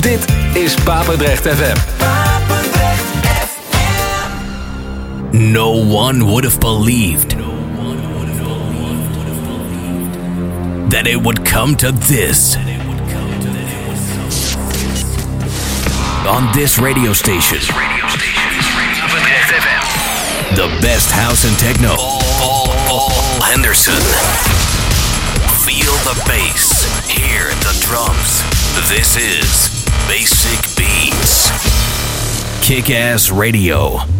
Dit is Papendrecht FM. No one would have believed that it would come to this. On this radio station. The best house and techno. Paul, Paul Henderson. Feel the bass. Hear the drums. This is Basic Beats. Kick Ass Radio.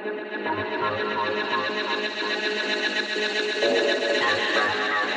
Thank you.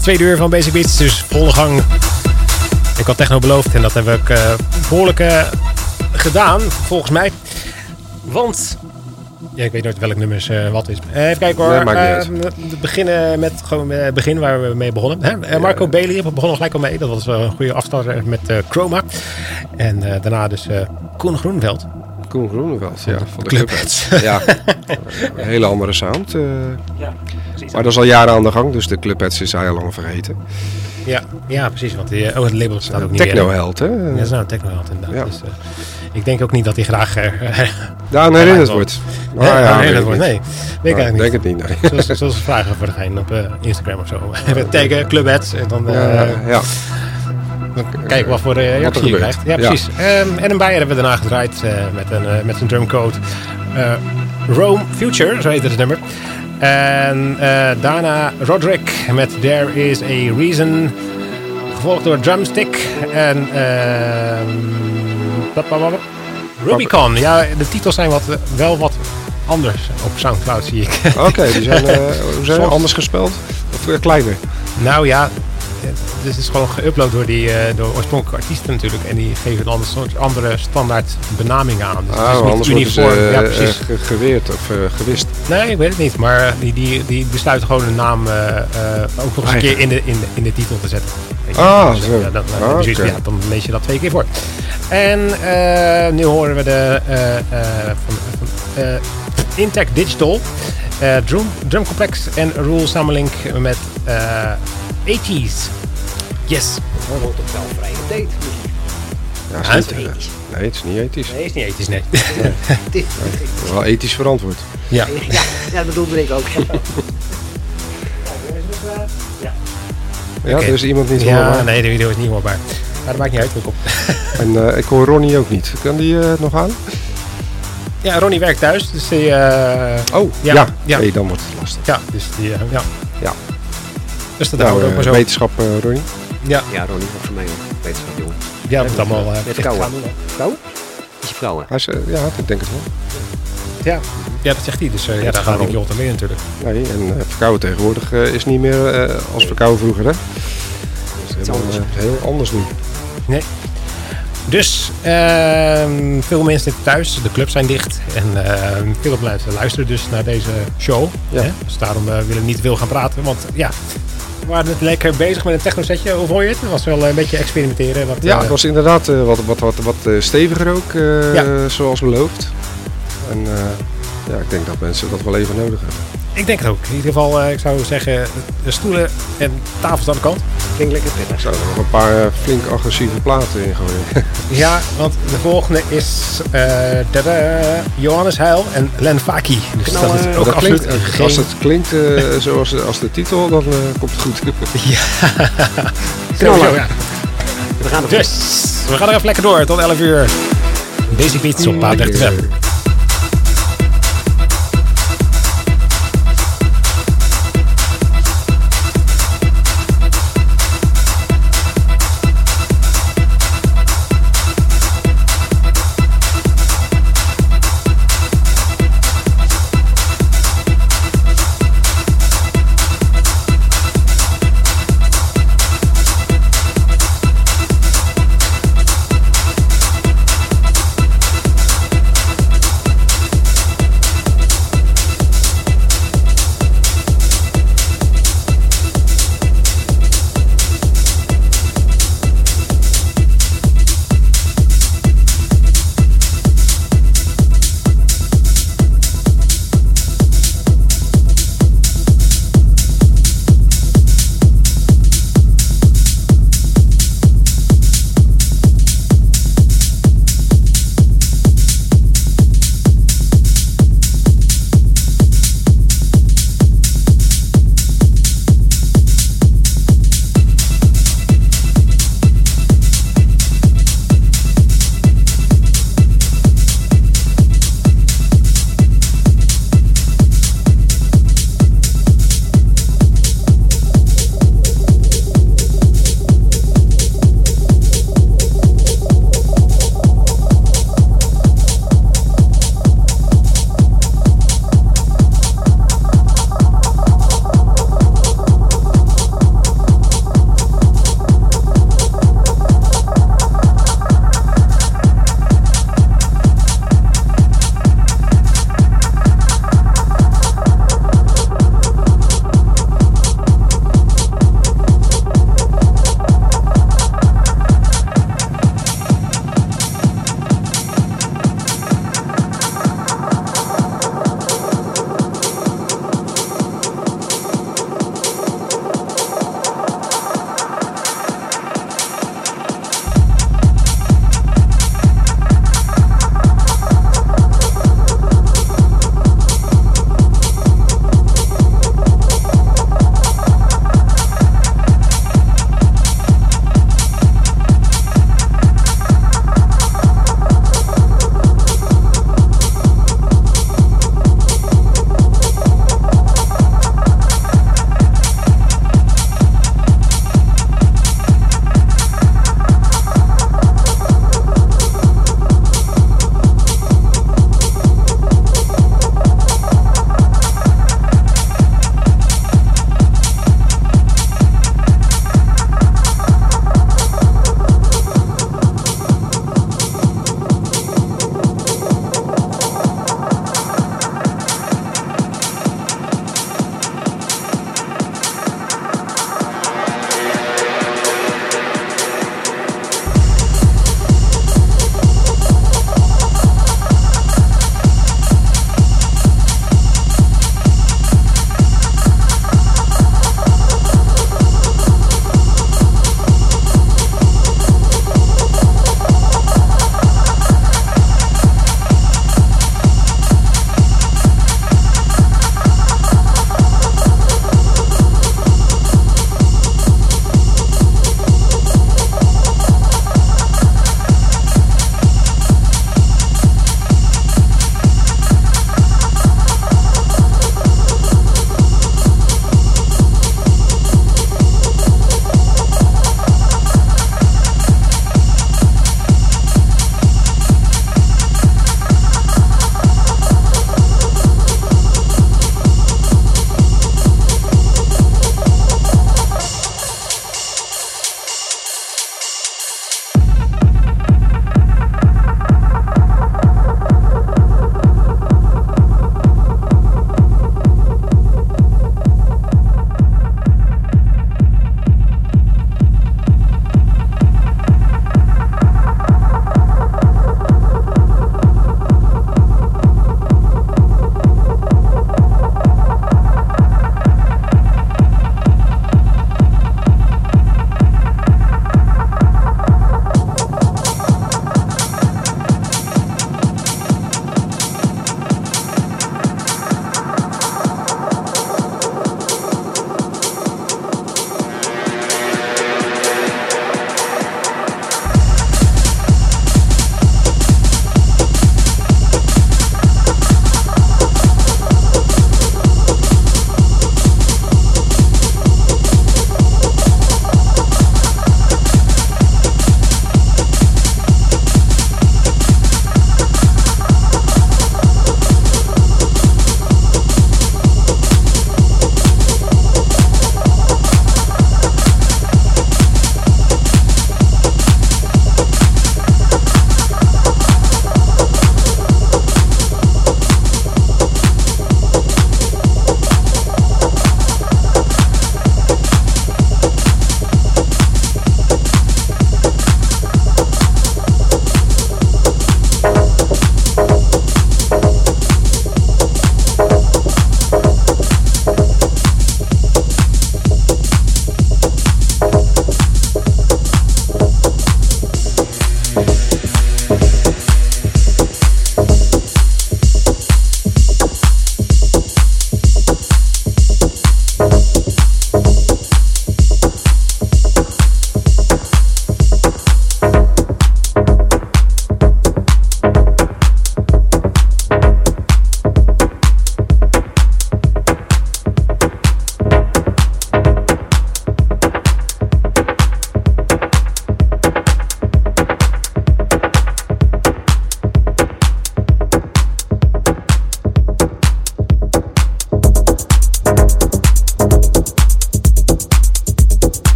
Tweede uur van Basic Beats. Dus volle gang. Ik had techno beloofd en dat heb ik uh, behoorlijk uh, gedaan, volgens mij. Want... Ja, ik weet nooit welk nummers eh, wat is. Eh, even kijken hoor. Nee, Eh, we beginnen met gewoon eh, het begin waar we mee begonnen. Hè? Eh, Marco Bailey, we begonnen gelijk al mee. Dat was een goede afstarter met eh, Chroma. En eh, daarna dus eh, Koen Groenveld. Koen Groeneveld, ja, van de Clubheads. Ja, een hele andere sound. eh, Ja, precies. maar dat is al jaren aan de gang, dus de Clubheads is heel lang vergeten. Ja, ja, precies. Want die, oh, het label staat ook niet? Technoheld, hè? Ja, dat is nou een technoheld inderdaad. Ja. Dus, eh, ik denk ook niet dat hij graag eh, Daar herinnerd wordt. Ah, ja, dat ik wordt. niet. Nee, weet ik Ah, eigenlijk denk niet. het niet, nee. Zoals, zoals we vragen voor degene op eh, Instagram of zo. Even taggen, clubheads. En dan, eh, Ja, ja. Dan kijken wat voor eh, reactie je gebeurt. krijgt. Ja, Ja. precies. Ehm, en een Bijer hebben we daarna gedraaid eh, met, een, eh, met zijn drumcode. Rome Future, zo heet het nummer. En daarna Roderick met There Is A Reason. Gevolgd door Drumstick. En ehm. Rubicon. Ja, de titels zijn wat, wel wat anders op Soundcloud, zie ik. Oké, die zijn, zijn anders gespeld? Of kleiner? Nou ja, dus het is gewoon geüpload door, die, eh, door oorspronkelijke artiesten natuurlijk. En die geven een ander soort andere standaard benamingen aan. Dus het is Ah, niet uniform. ze ja, eh, precies. ge- geweerd of eh, gewist. Nee, ik weet het niet. Maar die, die, die besluiten gewoon een naam ook nog eens een Eigen. keer in de, in, de, in de titel te zetten. Ah, Dus, zo. ja, dan, Ah, ja, dan lees je dat twee keer voor. En nu horen we de van, van Intec Digital. eh, drum, drum Complex en Rule Samenlink met 80s. Yes. Bijvoorbeeld toch wel vrij op date. Ja, Ja, is het niet, is ethisch. nee, het is niet ethisch. Nee, is niet ethisch, nee. Het is- Wel ethisch verantwoord. ja. Ja, ja, dat bedoelde ik ook. Ja, Oké. er is iemand niet Ja, hoorbaar. nee, de video is niet hoorbaar. Maar dat maakt niet uit. Kom op. En eh, ik hoor Ronnie ook niet. Kan die eh, nog aan? Ja, Ronnie werkt thuis, dus die... eh, Oh, Ja, ja. ja. Nee, dan wordt het lastig. ja, dus die... ja. Ja. Dus dat Nou, houden we ook eh, maar zo. wetenschap, eh, Ronnie. Ja, Ja, Ronnie, ook voor mij hoor. Wetenschap, jongen. ja, moeten allemaal... eh, Met kouwen. doen, hè. Kou? Is je vrouwen? Hij is, eh, ja, ik denk het wel. Ja. ja, dat zegt hij. Dus eh, ja, daar gaat ik Jolten mee natuurlijk. Nee, en eh, verkouden tegenwoordig eh, is niet meer eh, als verkouden vroeger, hè? Dat is helemaal, anders. eh, heel anders nu. Nee. Dus ehm, veel mensen zitten thuis, de clubs zijn dicht en ehm, veel mensen luisteren dus naar deze show. Ja. Hè? Dus daarom eh, willen we niet veel gaan praten, want ja, waren net lekker bezig met een techno setje. Hoe vond je het? Het was wel een beetje experimenteren. Wat, Ja, eh, het was inderdaad eh, wat, wat, wat, wat eh, steviger ook, Ja. zoals beloofd. En ja, ik denk dat mensen dat wel even nodig hebben. Ik denk het ook. In ieder geval, eh, ik zou zeggen, de stoelen en tafels aan de kant. Klinkt lekker pittig. er nog een paar eh, flink agressieve platen in gooien. ja, want de volgende is eh, Johannes Heil en Len Faki. Dus dat is ook Als het klinkt zoals als de titel, dan komt het goed. ja, sowieso ja. We gaan, er dus, we gaan er even lekker door tot 11 uur. Deze Beats op Paard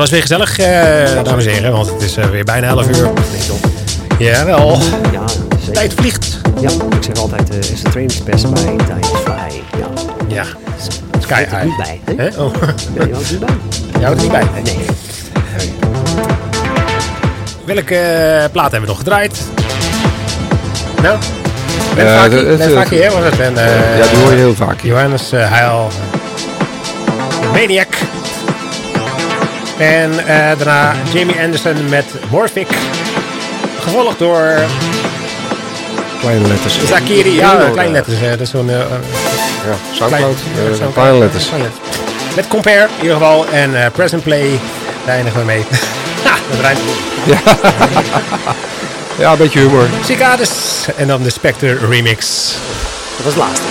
was weer gezellig, eh, dames en heren, want het is eh, weer bijna 11 uur. Jawel, Ja, zeker. tijd vliegt. Ja, ik zeg altijd, eh is de trainingspers bij Time Fly. Ja, Ja, sky er high. niet bij. Hè? Hè? Oh, Nee, je houdt er niet bij. je houdt er niet bij. Nee. Welke plaat hebben we nog gedraaid? Nou, Ben Eh, dat- dat- Ben Faki, hè, was het? En, eh, ja, die hoor je heel vaak. Johannes uh, Heil. Maniac. En eh, daarna Jamie Anderson met Morphic. Gevolgd door Kleine letters. Zakiri. Ja, kleine eh, letters. hè. Dat is zo'n... eh, Ja, klein- Soundcloud. ja, eh, Soundcloud. Kleine letters. Kleine letters. Met Compare in ieder geval. En eh, Present Play. Daar eindigen we mee. Ha, dat rijmt. Ja, een beetje humor. Cicades. En dan de Spectre remix. Dat was het laatste.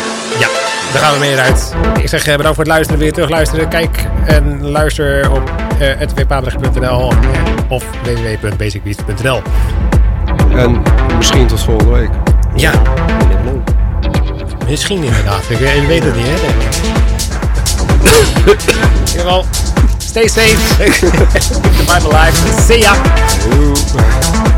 Daar gaan we mee eruit. Ik zeg eh, bedankt voor het luisteren. Wil je terugluisteren? Kijk en luister op uh, of www.basicbeats.nl. En misschien tot volgende week. Ja, misschien inderdaad. Ik weet, ik weet het niet, hè? In ieder geval, stay safe. Bible alive. See ya. Doei.